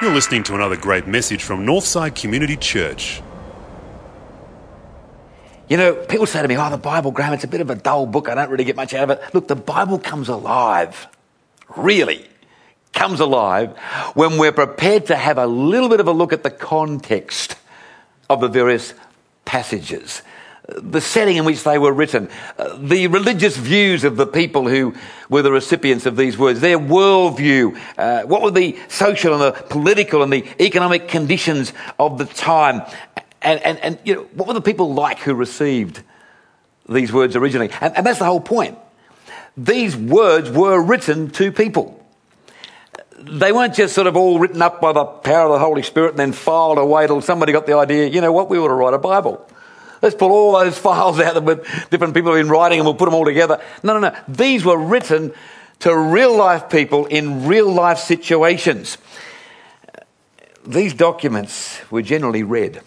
You're listening to another great message from Northside Community Church. You know, people say to me, oh, the Bible, Graham, it's a bit of a dull book. I don't really get much out of it. Look, the Bible comes alive, really comes alive when we're prepared to have a little bit of a look at the context of the various passages. The setting in which they were written, uh, the religious views of the people who were the recipients of these words, their worldview, uh, what were the social and the political and the economic conditions of the time, and, and, and you know, what were the people like who received these words originally? And, and that's the whole point. These words were written to people. They weren't just sort of all written up by the power of the Holy Spirit and then filed away till somebody got the idea, you know what, we ought to write a Bible. Let's pull all those files out with different people have been writing and we'll put them all together. No, no, no. These were written to real life people in real life situations. These documents were generally read.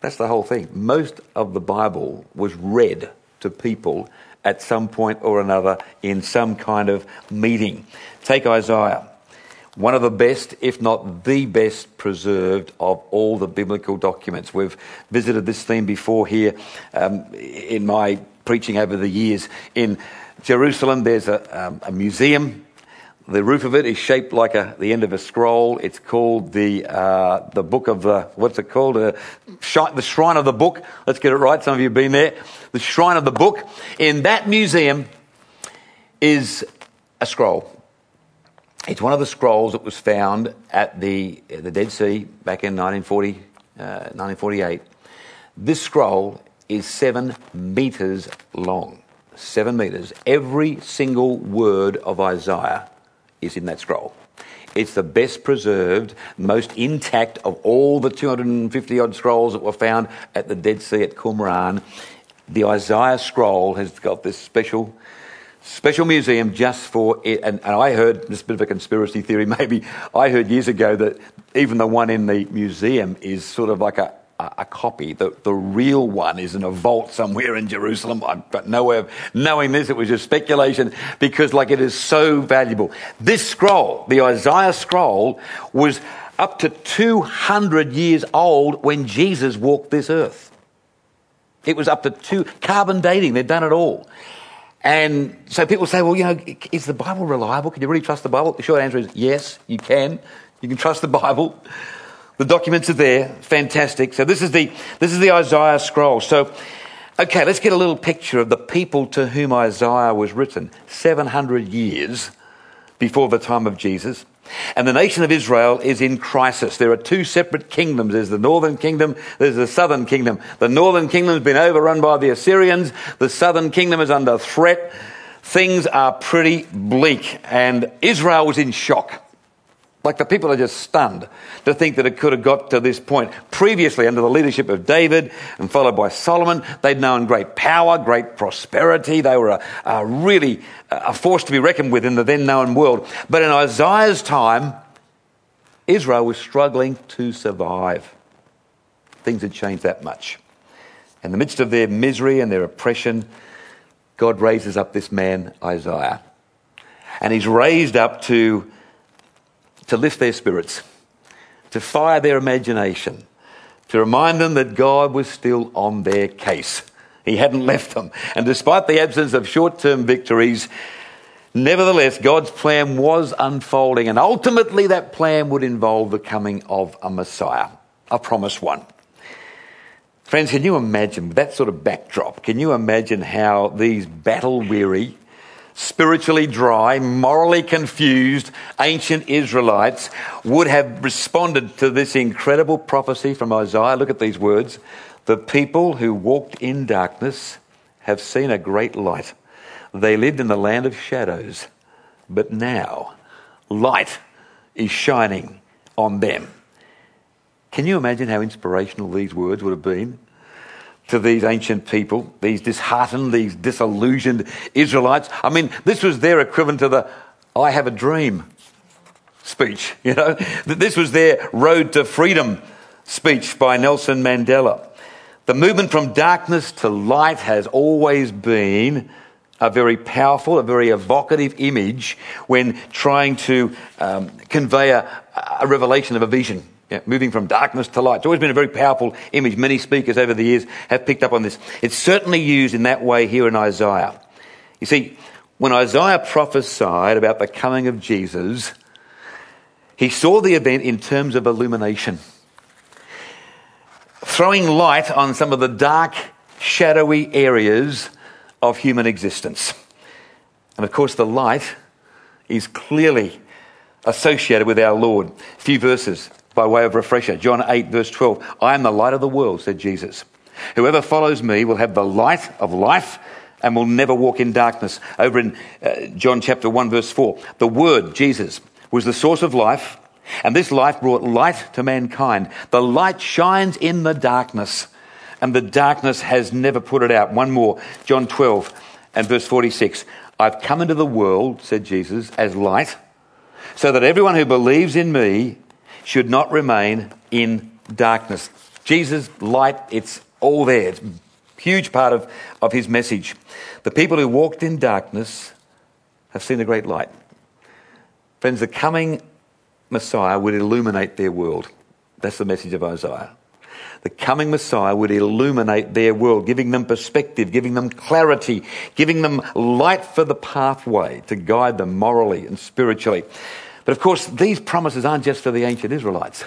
That's the whole thing. Most of the Bible was read to people at some point or another in some kind of meeting. Take Isaiah, one of the best, if not the best, preserved of all the biblical documents. We've visited this theme before here um, in my preaching over the years. In Jerusalem, there's a, um, a museum the roof of it is shaped like a, the end of a scroll. It's called the, uh, the book of the, what's it called? Uh, the shrine of the book. Let's get it right. Some of you have been there. The shrine of the book. In that museum is a scroll. It's one of the scrolls that was found at the, the Dead Sea back in 1940, uh, 1948. This scroll is seven meters long. Seven meters. Every single word of Isaiah is in that scroll. It's the best preserved, most intact of all the 250 odd scrolls that were found at the Dead Sea at Qumran. The Isaiah scroll has got this special special museum just for it. And, and, I heard this bit of a conspiracy theory, maybe I heard years ago that even the one in the museum is sort of like a, a copy. The, the real one is in a vault somewhere in Jerusalem. I've got no way of knowing this. It was just speculation because, like, it is so valuable. This scroll, the Isaiah scroll, was up to 200 years old when Jesus walked this earth. It was up to two, carbon dating, they've done it all. And so people say, well, you know, is the Bible reliable? Can you really trust the Bible? The short answer is yes, you can. You can trust the Bible. The documents are there. Fantastic. So this is the, this is the Isaiah scroll. So, okay, let's get a little picture of the people to whom Isaiah was written 700 years before the time of Jesus. And the nation of Israel is in crisis. There are two separate kingdoms. There's the northern kingdom, there's the southern kingdom. The northern kingdom has been overrun by the Assyrians, the southern kingdom is under threat. Things are pretty bleak, and Israel was in shock. Like the people are just stunned to think that it could have got to this point. Previously, under the leadership of David and followed by Solomon, they'd known great power, great prosperity. They were a, a really a force to be reckoned with in the then known world. But in Isaiah's time, Israel was struggling to survive. Things had changed that much. In the midst of their misery and their oppression, God raises up this man, Isaiah. And he's raised up to to lift their spirits, to fire their imagination, to remind them that God was still on their case. He hadn't left them. And despite the absence of short term victories, nevertheless, God's plan was unfolding. And ultimately, that plan would involve the coming of a Messiah, a promised one. Friends, can you imagine that sort of backdrop? Can you imagine how these battle weary, spiritually dry, morally confused ancient Israelites would have responded to this incredible prophecy from Isaiah. Look at these words. The people who walked in darkness have seen a great light. They lived in the land of shadows, but now light is shining on them. Can you imagine how inspirational these words would have been? To these ancient people, these disheartened, these disillusioned Israelites. I mean, this was their equivalent to the I have a dream speech, you know. This was their road to freedom speech by Nelson Mandela. The movement from darkness to light has always been a very powerful, a very evocative image when trying to um, convey a, a revelation of a vision. Moving from darkness to light. It's always been a very powerful image. Many speakers over the years have picked up on this. It's certainly used in that way here in Isaiah. You see, when Isaiah prophesied about the coming of Jesus, he saw the event in terms of illumination, throwing light on some of the dark, shadowy areas of human existence. And of course, the light is clearly associated with our Lord. A few verses by way of refresher. John 8, verse 12. I am the light of the world, said Jesus. Whoever follows me will have the light of life and will never walk in darkness. Over in uh, John chapter 1, verse 4. The Word, Jesus, was the source of life, and this life brought light to mankind. The light shines in the darkness, and the darkness has never put it out. One more, John 12 and verse 46. I've come into the world, said Jesus, as light, so that everyone who believes in me should not remain in darkness. Jesus' light, it's all there. It's a huge part of, of his message. The people who walked in darkness have seen a great light. Friends, the coming Messiah would illuminate their world. That's the message of Isaiah. The coming Messiah would illuminate their world, giving them perspective, giving them clarity, giving them light for the pathway to guide them morally and spiritually. But of course, these promises aren't just for the ancient Israelites.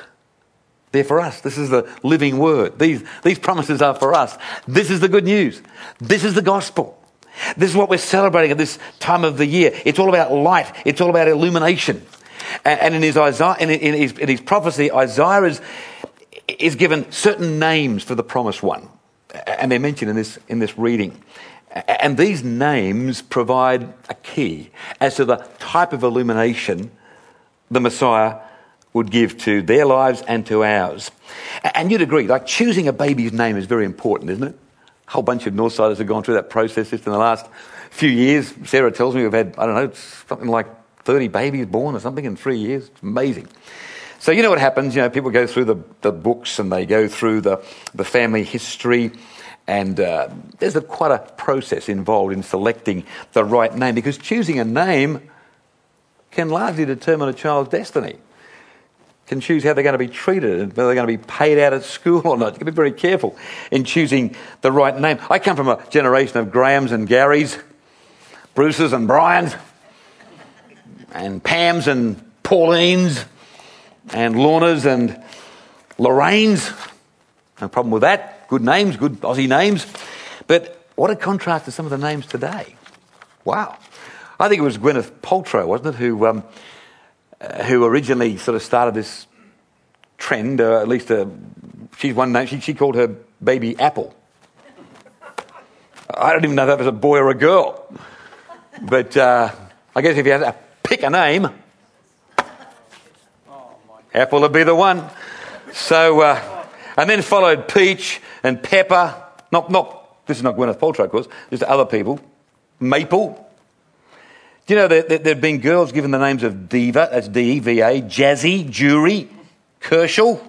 They're for us. This is the living word. These, these promises are for us. This is the good news. This is the gospel. This is what we're celebrating at this time of the year. It's all about light. It's all about illumination. And, in, his Isaiah, in, in, his, in his prophecy, Isaiah is, is given certain names for the promised one. And they're mentioned in this, in this reading. And these names provide a key as to the type of illumination the Messiah would give to their lives and to ours. And you'd agree, like choosing a baby's name is very important, isn't it? A whole bunch of Northsiders have gone through that process just in the last few years. Sarah tells me we've had, I don't know, something like 30 babies born or something in three years. It's amazing. So you know what happens, you know, people go through the, the books and they go through the, the family history and uh, there's a, quite a process involved in selecting the right name because choosing a name can largely determine a child's destiny. Can choose how they're going to be treated and whether they're going to be paid out at school or not. You can be very careful in choosing the right name. I come from a generation of Grahams and Garys, Bruces and Brians, and Pams and Paulines, and Lornas and Lorraines. No problem with that. Good names, good Aussie names. But what a contrast to some of the names today. Wow. I think it was Gwyneth Paltrow, wasn't it, who, um, uh, who originally sort of started this trend, or at least uh, she's one name, she, she called her baby Apple. I don't even know if that was a boy or a girl. But uh, I guess if you had to pick a name, Apple would be the one. So, uh, and then followed Peach and Pepper. Not, not, this is not Gwyneth Paltrow, of course, just other people. Maple. Do you know that there, have been girls given the names of Diva, that's D E V A, Jazzy, Jury, Kershal?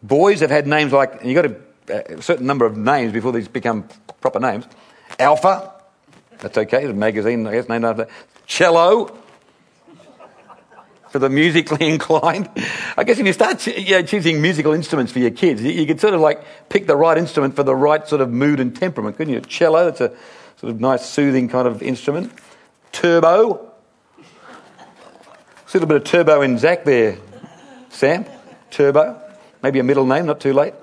Boys have had names like, you've got a, uh, a certain number of names before these become proper names. Alpha, that's okay, it's a magazine, I guess, named after Cello, for the musically inclined. I guess if you start you know, choosing musical instruments for your kids, you, you could sort of like pick the right instrument for the right sort of mood and temperament, couldn't you? Cello, that's a sort of nice, soothing kind of instrument. Turbo. See a little bit of turbo in Zach there, Sam. Turbo. Maybe a middle name, not too late.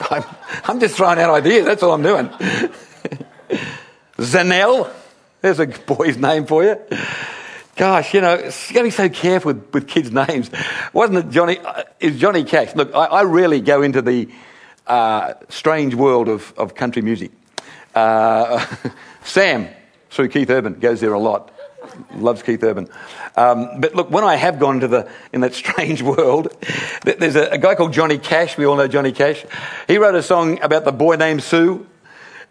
I'm, I'm just throwing out ideas, that's all I'm doing. Zanel. There's a boy's name for you. Gosh, you know, you got to be so careful with, with kids' names. Wasn't it Johnny? Uh, is Johnny Cash? Look, I, I rarely go into the uh, strange world of, of country music. Uh, Sam, through Keith Urban, goes there a lot. Loves Keith Urban. Um, but look, when I have gone to the in that strange world, there's a, a, guy called Johnny Cash. We all know Johnny Cash. He wrote a song about the boy named Sue,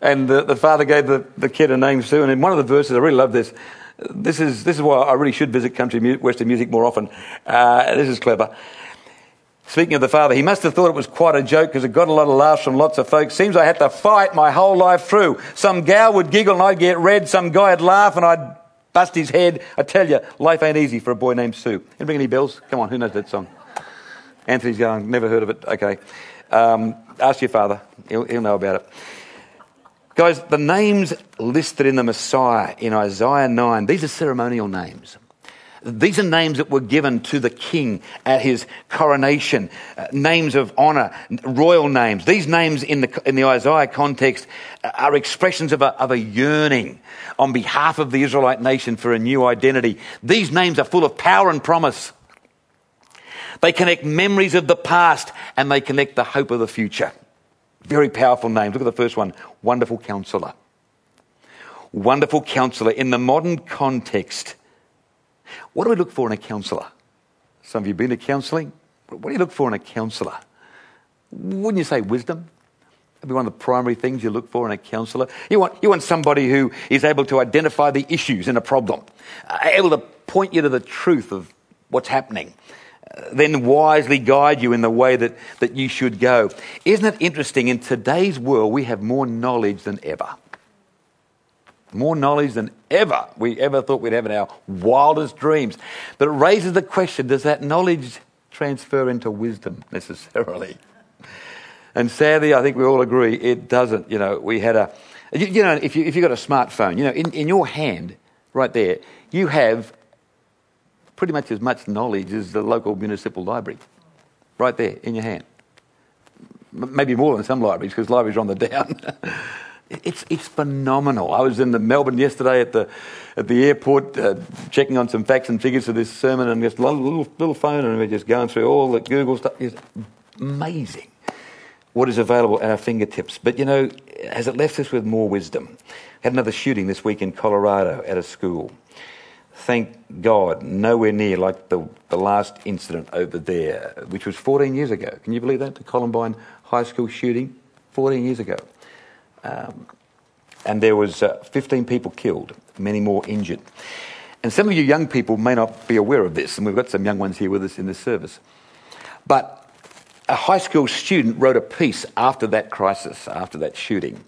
and the, the father gave the, the kid a name Sue. And in one of the verses, I really love this. This is this is why I really should visit country mu- western music more often. Uh, this is clever. Speaking of the father, he must have thought it was quite a joke because it got a lot of laughs from lots of folks. Seems I had to fight my whole life through. Some gal would giggle and I'd get red. Some guy'd laugh and I'd bust his head. I tell you, life ain't easy for a boy named Sue. Any ring any bells? Come on, who knows that song? Anthony's going, never heard of it. Okay. Um, ask your father, he'll, he'll know about it. Guys, the names listed in the Messiah in Isaiah 9, these are ceremonial names. These are names that were given to the king at his coronation, uh, names of honor, royal names. These names in the, in the Isaiah context are expressions of a, of a yearning on behalf of the Israelite nation for a new identity. These names are full of power and promise. They connect memories of the past and they connect the hope of the future. Very powerful names. Look at the first one Wonderful Counselor. Wonderful Counselor. In the modern context, what do we look for in a counsellor? Some of you have been to counselling. What do you look for in a counsellor? Wouldn't you say wisdom? That'd be one of the primary things you look for in a counsellor. You want, you want somebody who is able to identify the issues in a problem, uh, able to point you to the truth of what's happening, uh, then wisely guide you in the way that, that you should go. Isn't it interesting? In today's world, we have more knowledge than ever more knowledge than ever we ever thought we'd have in our wildest dreams. But it raises the question does that knowledge transfer into wisdom necessarily? And sadly, I think we all agree it doesn't. You know, we had a, you, you know, if, you, if you've got a smartphone, you know, in, in your hand, right there, you have pretty much as much knowledge as the local municipal library, right there in your hand. Maybe more than some libraries because libraries are on the down. It's, it's phenomenal. I was in the Melbourne yesterday at the, at the airport uh, checking on some facts and figures for this sermon and just a little, little phone and we're just going through all the Google stuff. It's amazing what is available at our fingertips. But you know, has it left us with more wisdom? Had another shooting this week in Colorado at a school. Thank God, nowhere near like the, the last incident over there, which was 14 years ago. Can you believe that? The Columbine High School shooting, 14 years ago. Um, and there was uh, 15 people killed, many more injured. And some of you young people may not be aware of this, and we've got some young ones here with us in this service. But a high school student wrote a piece after that crisis, after that shooting.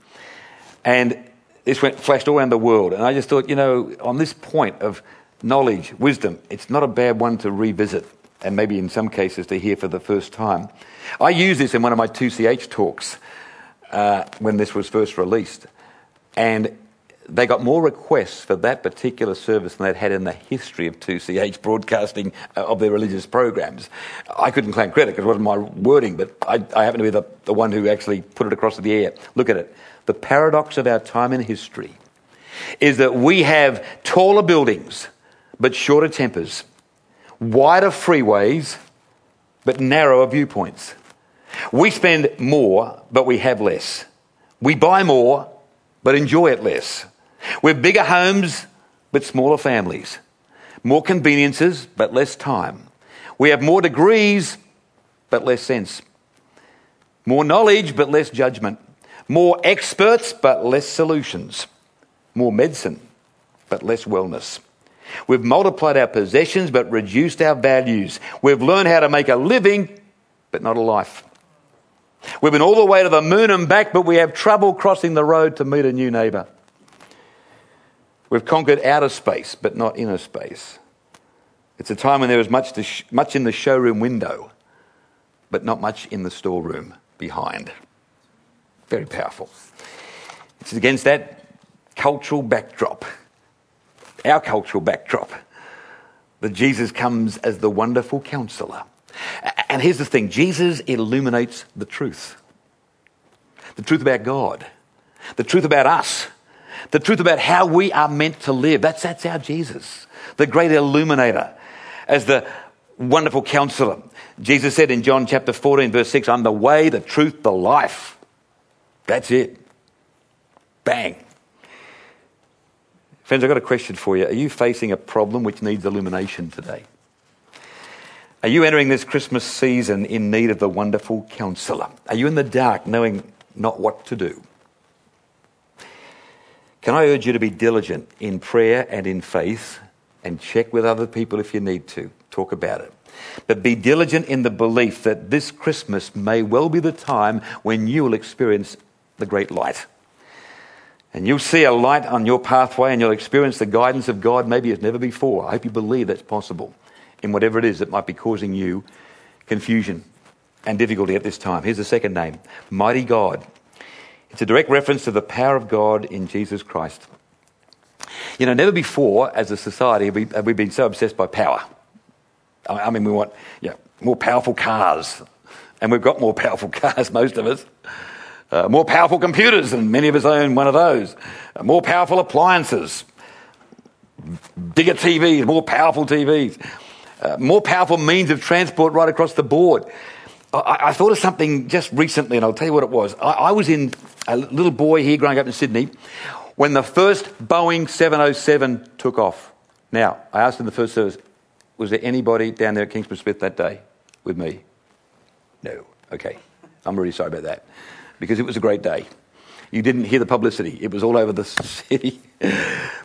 And this went flashed all around the world. And I just thought, you know, on this point of knowledge, wisdom, it's not a bad one to revisit and maybe in some cases to hear for the first time. I use this in one of my 2CH talks uh, when this was first released. And they got more requests for that particular service than they'd had in the history of 2CH broadcasting uh, of their religious programs. I couldn't claim credit because it wasn't my wording, but I, I happen to be the, the one who actually put it across the air. Look at it. The paradox of our time in history is that we have taller buildings but shorter tempers, wider freeways but narrower viewpoints. We spend more, but we have less. We buy more, but enjoy it less. We've bigger homes, but smaller families. More conveniences, but less time. We have more degrees, but less sense. More knowledge, but less judgment. More experts, but less solutions. More medicine, but less wellness. We've multiplied our possessions, but reduced our values. We've learned how to make a living, but not a life. We've been all the way to the moon and back, but we have trouble crossing the road to meet a new neighbour. We've conquered outer space, but not inner space. It's a time when there is much, sh- much in the showroom window, but not much in the storeroom behind. Very powerful. It's against that cultural backdrop, our cultural backdrop, that Jesus comes as the wonderful counselor and here's the thing Jesus illuminates the truth the truth about God, the truth about us, the truth about how we are meant to live. That's, that's our Jesus, the great illuminator, as the wonderful counselor. Jesus said in John chapter 14, verse 6, I'm the way, the truth, the life. That's it. Bang. Friends, I've got a question for you. Are you facing a problem which needs illumination today? Are you entering this Christmas season in need of the wonderful counselor? Are you in the dark knowing not what to do? Can I urge you to be diligent in prayer and in faith and check with other people if you need to. Talk about it. But be diligent in the belief that this Christmas may well be the time when you will experience the great light. And you'll see a light on your pathway and you'll experience the guidance of God maybe as never before. I hope you believe that's possible in whatever it is that might be causing you confusion and difficulty at this time. Here's the second name Mighty God. It's a direct reference to the power of God in Jesus Christ. You know, never before as a society have we, have we been so obsessed by power. I mean, we want yeah, more powerful cars, and we've got more powerful cars, most of us. Uh, more powerful computers, and many of us own one of those. Uh, more powerful appliances, bigger TVs, more powerful TVs, uh, more powerful means of transport right across the board. I, I, thought of something just recently, and I'll tell you what it was. I, I was in a little boy here growing up in Sydney when the first Boeing 707 took off. Now, I asked in the first service, was there anybody down there at Kingsford Smith that day with me? No. Okay. I'm really sorry about that because it was a great day. You didn't hear the publicity. It was all over the city.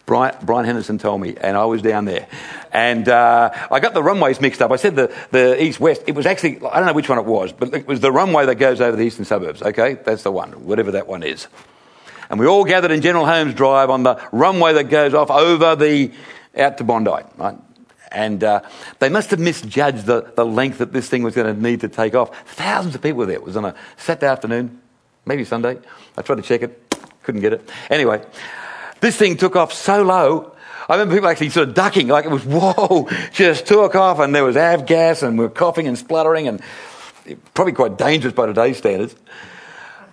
Brian, Brian Henderson told me, and I was down there. And uh, I got the runways mixed up. I said the, the east west. It was actually, I don't know which one it was, but it was the runway that goes over the eastern suburbs, okay? That's the one, whatever that one is. And we all gathered in General Holmes Drive on the runway that goes off over the, out to Bondi, right? And uh, they must have misjudged the, the length that this thing was going to need to take off. Thousands of people were there. It was on a Saturday afternoon, maybe Sunday. I tried to check it, couldn't get it. Anyway, this thing took off so low. I remember people actually sort of ducking, like it was, whoa, just took off, and there was avgas, and we're coughing and spluttering, and probably quite dangerous by today's standards.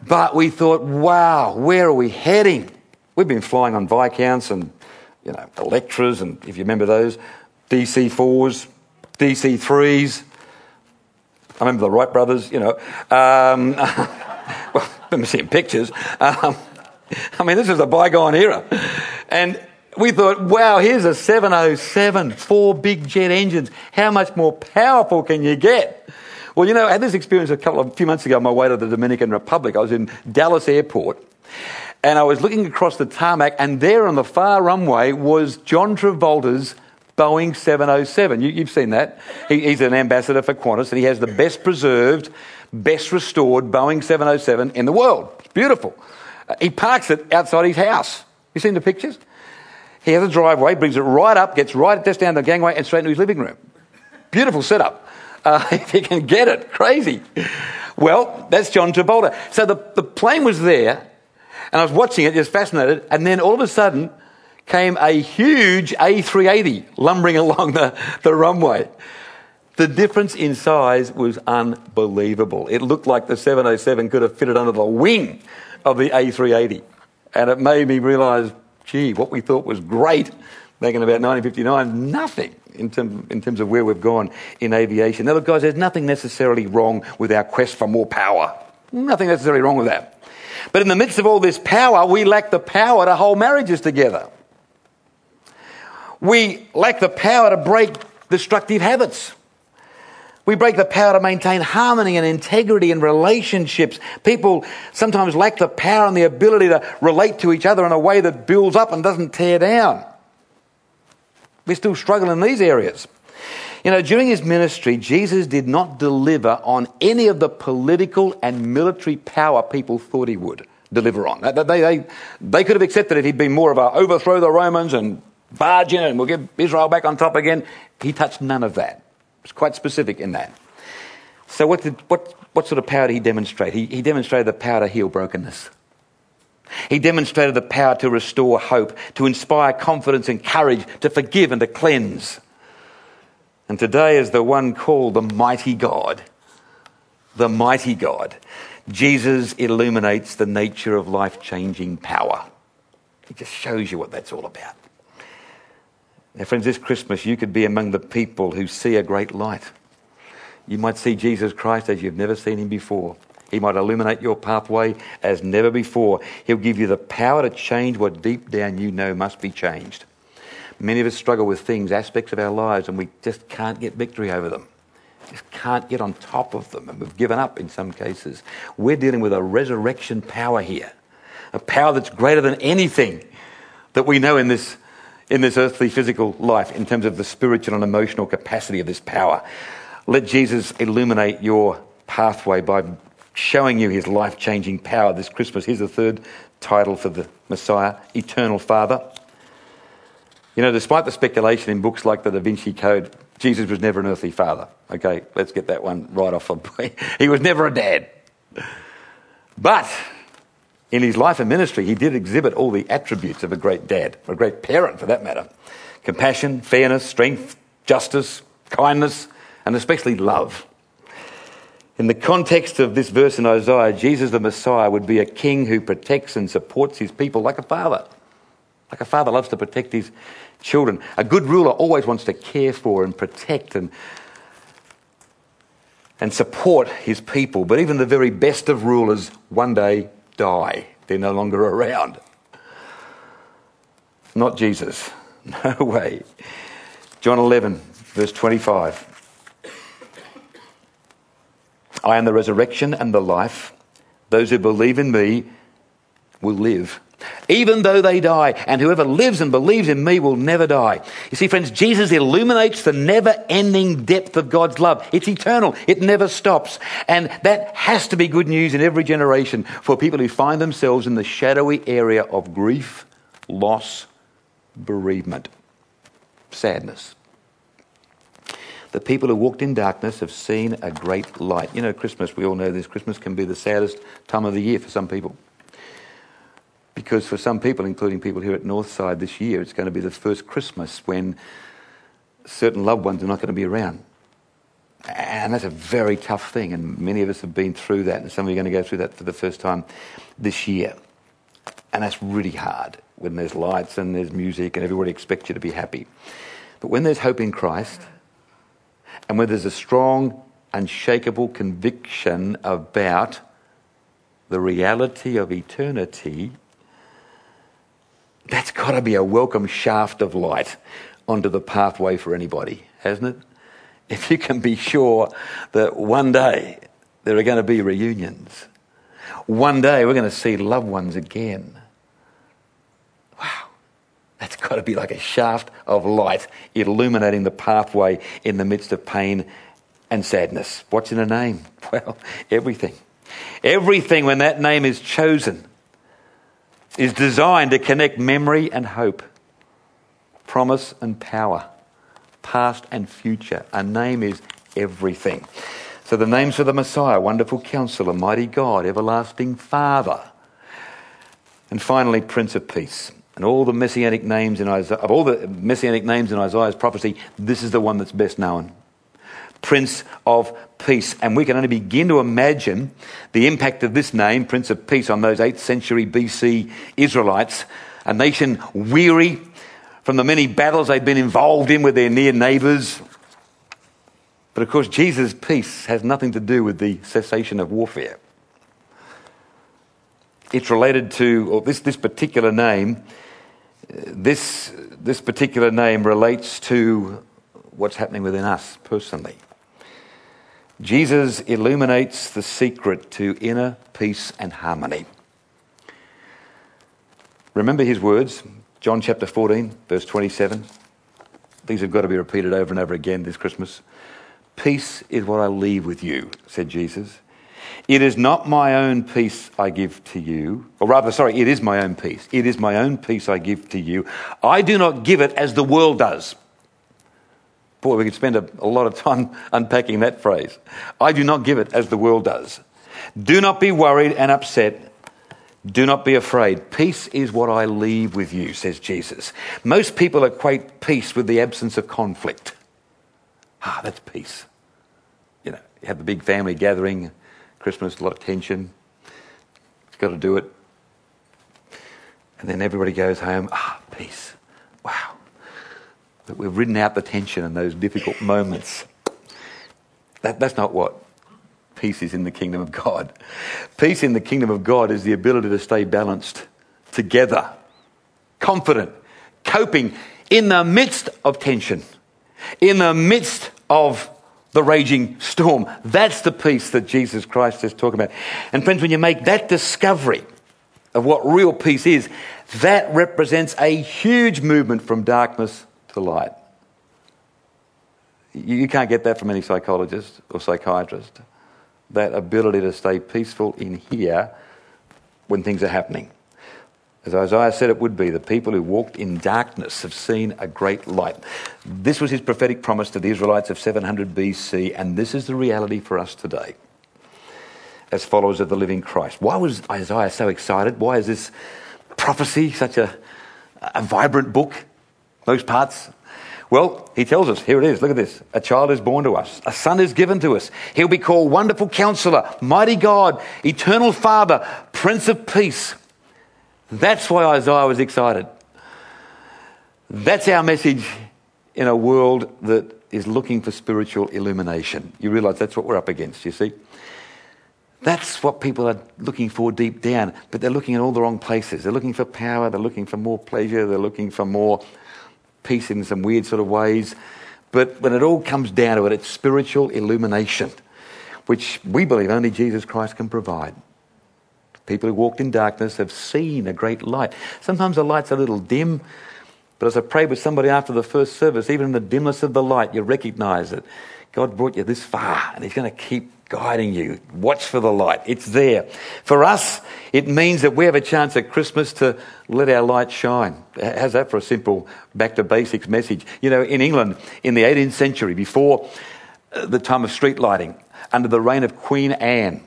But we thought, wow, where are we heading? We've been flying on Viscounts and, you know, Electras, and if you remember those, DC4s, DC3s. I remember the Wright brothers, you know. Um, well, remember seeing pictures. Um, I mean, this is a bygone era. And we thought, wow, here's a 707, four big jet engines. How much more powerful can you get? Well, you know, I had this experience a couple of a few months ago on my way to the Dominican Republic. I was in Dallas Airport and I was looking across the tarmac, and there on the far runway was John Travolta's Boeing 707. You, have seen that. He, he's an ambassador for Qantas, and he has the best preserved, best restored Boeing 707 in the world. It's beautiful. Uh, he parks it outside his house. You seen the pictures? He has a driveway, brings it right up, gets right just down the gangway, and straight into his living room. Beautiful setup. Uh, if he can get it, crazy. Well, that's John Travolta. So the, the plane was there, and I was watching it, just fascinated, and then all of a sudden, came a huge A380 lumbering along the, the runway. The difference in size was unbelievable. It looked like the 707 could have fitted under the wing of the A380. And it made me realise, gee, what we thought was great back in about 1959, nothing in, term, in terms of where we've gone in aviation. Now, look, guys, there's nothing necessarily wrong with our quest for more power. Nothing necessarily wrong with that. But in the midst of all this power, we lack the power to hold marriages together. We lack the power to break destructive habits. We break the power to maintain harmony and integrity in relationships. People sometimes lack the power and the ability to relate to each other in a way that builds up and doesn't tear down. We still struggle in these areas. You know, during his ministry, Jesus did not deliver on any of the political and military power people thought he would deliver on. They, they, they could have accepted it. He'd been more of a overthrow the Romans and barge in and we'll get Israel back on top again. He touched none of that. It's quite specific in that. So, what, did, what, what sort of power did he demonstrate? He, he demonstrated the power to heal brokenness. He demonstrated the power to restore hope, to inspire confidence and courage, to forgive and to cleanse. And today, as the one called the mighty God, the mighty God, Jesus illuminates the nature of life changing power. He just shows you what that's all about. Now, friends, this Christmas you could be among the people who see a great light. You might see Jesus Christ as you've never seen him before. He might illuminate your pathway as never before. He'll give you the power to change what deep down you know must be changed. Many of us struggle with things, aspects of our lives, and we just can't get victory over them. Just can't get on top of them, and we've given up in some cases. We're dealing with a resurrection power here, a power that's greater than anything that we know in this in this earthly physical life in terms of the spiritual and emotional capacity of this power. Let Jesus illuminate your pathway by showing you his life changing power this Christmas. Here's the third title for the Messiah Eternal Father. You know, despite the speculation in books like the Da Vinci Code, Jesus was never an earthly father. Okay, let's get that one right off. Of He was never a dad. But in his life and ministry, he did exhibit all the attributes of a great dad, a great parent for that matter compassion, fairness, strength, justice, kindness, and especially love. In the context of this verse in Isaiah, Jesus the Messiah would be a king who protects and supports his people like a father. Like a father loves to protect his children. A good ruler always wants to care for and protect and, and support his people. But even the very best of rulers one day die, they're no longer around. Not Jesus. No way. John 11, verse 25. I am the resurrection and the life. Those who believe in me will live, even though they die. And whoever lives and believes in me will never die. You see, friends, Jesus illuminates the never ending depth of God's love. It's eternal, it never stops. And that has to be good news in every generation for people who find themselves in the shadowy area of grief, loss, bereavement, sadness. The people who walked in darkness have seen a great light. You know, Christmas, we all know this. Christmas can be the saddest time of the year for some people. Because for some people, including people here at Northside this year, it's going to be the first Christmas when certain loved ones are not going to be around. And that's a very tough thing, and many of us have been through that, and some of you are going to go through that for the first time this year. And that's really hard when there's lights and there's music and everybody expects you to be happy. But when there's hope in Christ, and when there's a strong, unshakable conviction about the reality of eternity, that's got to be a welcome shaft of light onto the pathway for anybody, hasn't it? If you can be sure that one day there are going to be reunions, one day we're going to see loved ones again. Wow. That's got to be like a shaft of light illuminating the pathway in the midst of pain and sadness. What's in a name? Well, everything. Everything, when that name is chosen, is designed to connect memory and hope, promise and power, past and future. A name is everything. So the names of the Messiah Wonderful Counselor, Mighty God, Everlasting Father, and finally, Prince of Peace. And all the messianic names in Isaiah, of all the messianic names in Isaiah's prophecy, this is the one that's best known. Prince of Peace. And we can only begin to imagine the impact of this name, Prince of Peace, on those 8th century BC Israelites, a nation weary from the many battles they've been involved in with their near neighbours. But of course, Jesus' peace has nothing to do with the cessation of warfare. It's related to, or this, this particular name this, this particular name relates to what's happening within us personally. Jesus illuminates the secret to inner peace and harmony. Remember his words, John chapter 14, verse 27. These have got to be repeated over and over again this Christmas. Peace is what I leave with you, said Jesus. It is not my own peace I give to you, or rather, sorry, it is my own peace. It is my own peace I give to you. I do not give it as the world does. Boy, we could spend a, a lot of time unpacking that phrase. I do not give it as the world does. Do not be worried and upset. Do not be afraid. Peace is what I leave with you, says Jesus. Most people equate peace with the absence of conflict. Ah, that's peace. You know, you have the big family gathering, Christmas, a lot of tension. It's got to do it. And then everybody goes home, ah, peace. But we've ridden out the tension in those difficult moments. That, that's not what peace is in the kingdom of God. Peace in the kingdom of God is the ability to stay balanced together, confident, coping in the midst of tension, in the midst of the raging storm. That's the peace that Jesus Christ is talking about. And friends, when you make that discovery of what real peace is, That represents a huge movement from darkness to light. You can't get that from any psychologist or psychiatrist. That ability to stay peaceful in here when things are happening. As Isaiah said it would be, the people who walked in darkness have seen a great light. This was his prophetic promise to the Israelites of 700 BC, and this is the reality for us today as followers of the living Christ. Why was Isaiah so excited? Why is this prophecy such a, a vibrant book? Those parts. Well, he tells us, here it is, look at this. A child is born to us, a son is given to us. He'll be called Wonderful Counselor, Mighty God, Eternal Father, Prince of Peace. That's why Isaiah was excited. That's our message in a world that is looking for spiritual illumination. You realize that's what we're up against, you see? That's what people are looking for deep down, but they're looking in all the wrong places. They're looking for power, they're looking for more pleasure, they're looking for more peace in some weird sort of ways. But when it all comes down to it, it's spiritual illumination, which we believe only Jesus Christ can provide. People who walked in darkness have seen a great light. Sometimes the light's a little dim, but as I prayed with somebody after the first service, even in the dimness of the light, you recognize it. God brought you this far, and He's going to keep guiding you. Watch for the light. It's there. For us, it means that we have a chance at Christmas to let our light shine. How's that for a simple back to basics message? You know, in England, in the 18th century, before uh, the time of street lighting, under the reign of Queen Anne,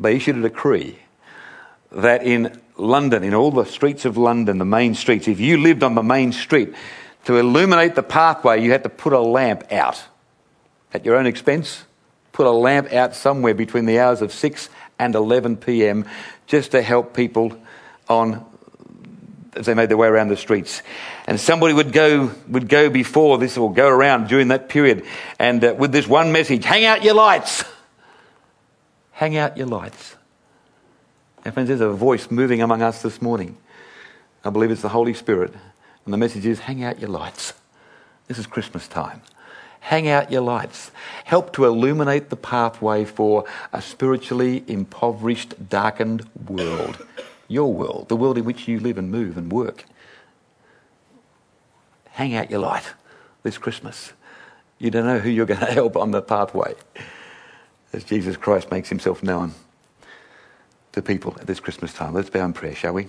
they issued a decree that in London, in all the streets of London, the main streets, if you lived on the main street, to illuminate the pathway, you had to put a lamp out at your own expense. Put a lamp out somewhere between the hours of 6 and 11 p.m. just to help people on as they made their way around the streets. And somebody would go, would go before this or go around during that period and uh, with this one message hang out your lights. Hang out your lights. And friends, there's a voice moving among us this morning. I believe it's the Holy Spirit. And the message is hang out your lights. This is Christmas time. Hang out your lights. Help to illuminate the pathway for a spiritually impoverished, darkened world. Your world, the world in which you live and move and work. Hang out your light this Christmas. You don't know who you're going to help on the pathway as Jesus Christ makes himself known to people at this Christmas time. Let's bow in prayer, shall we?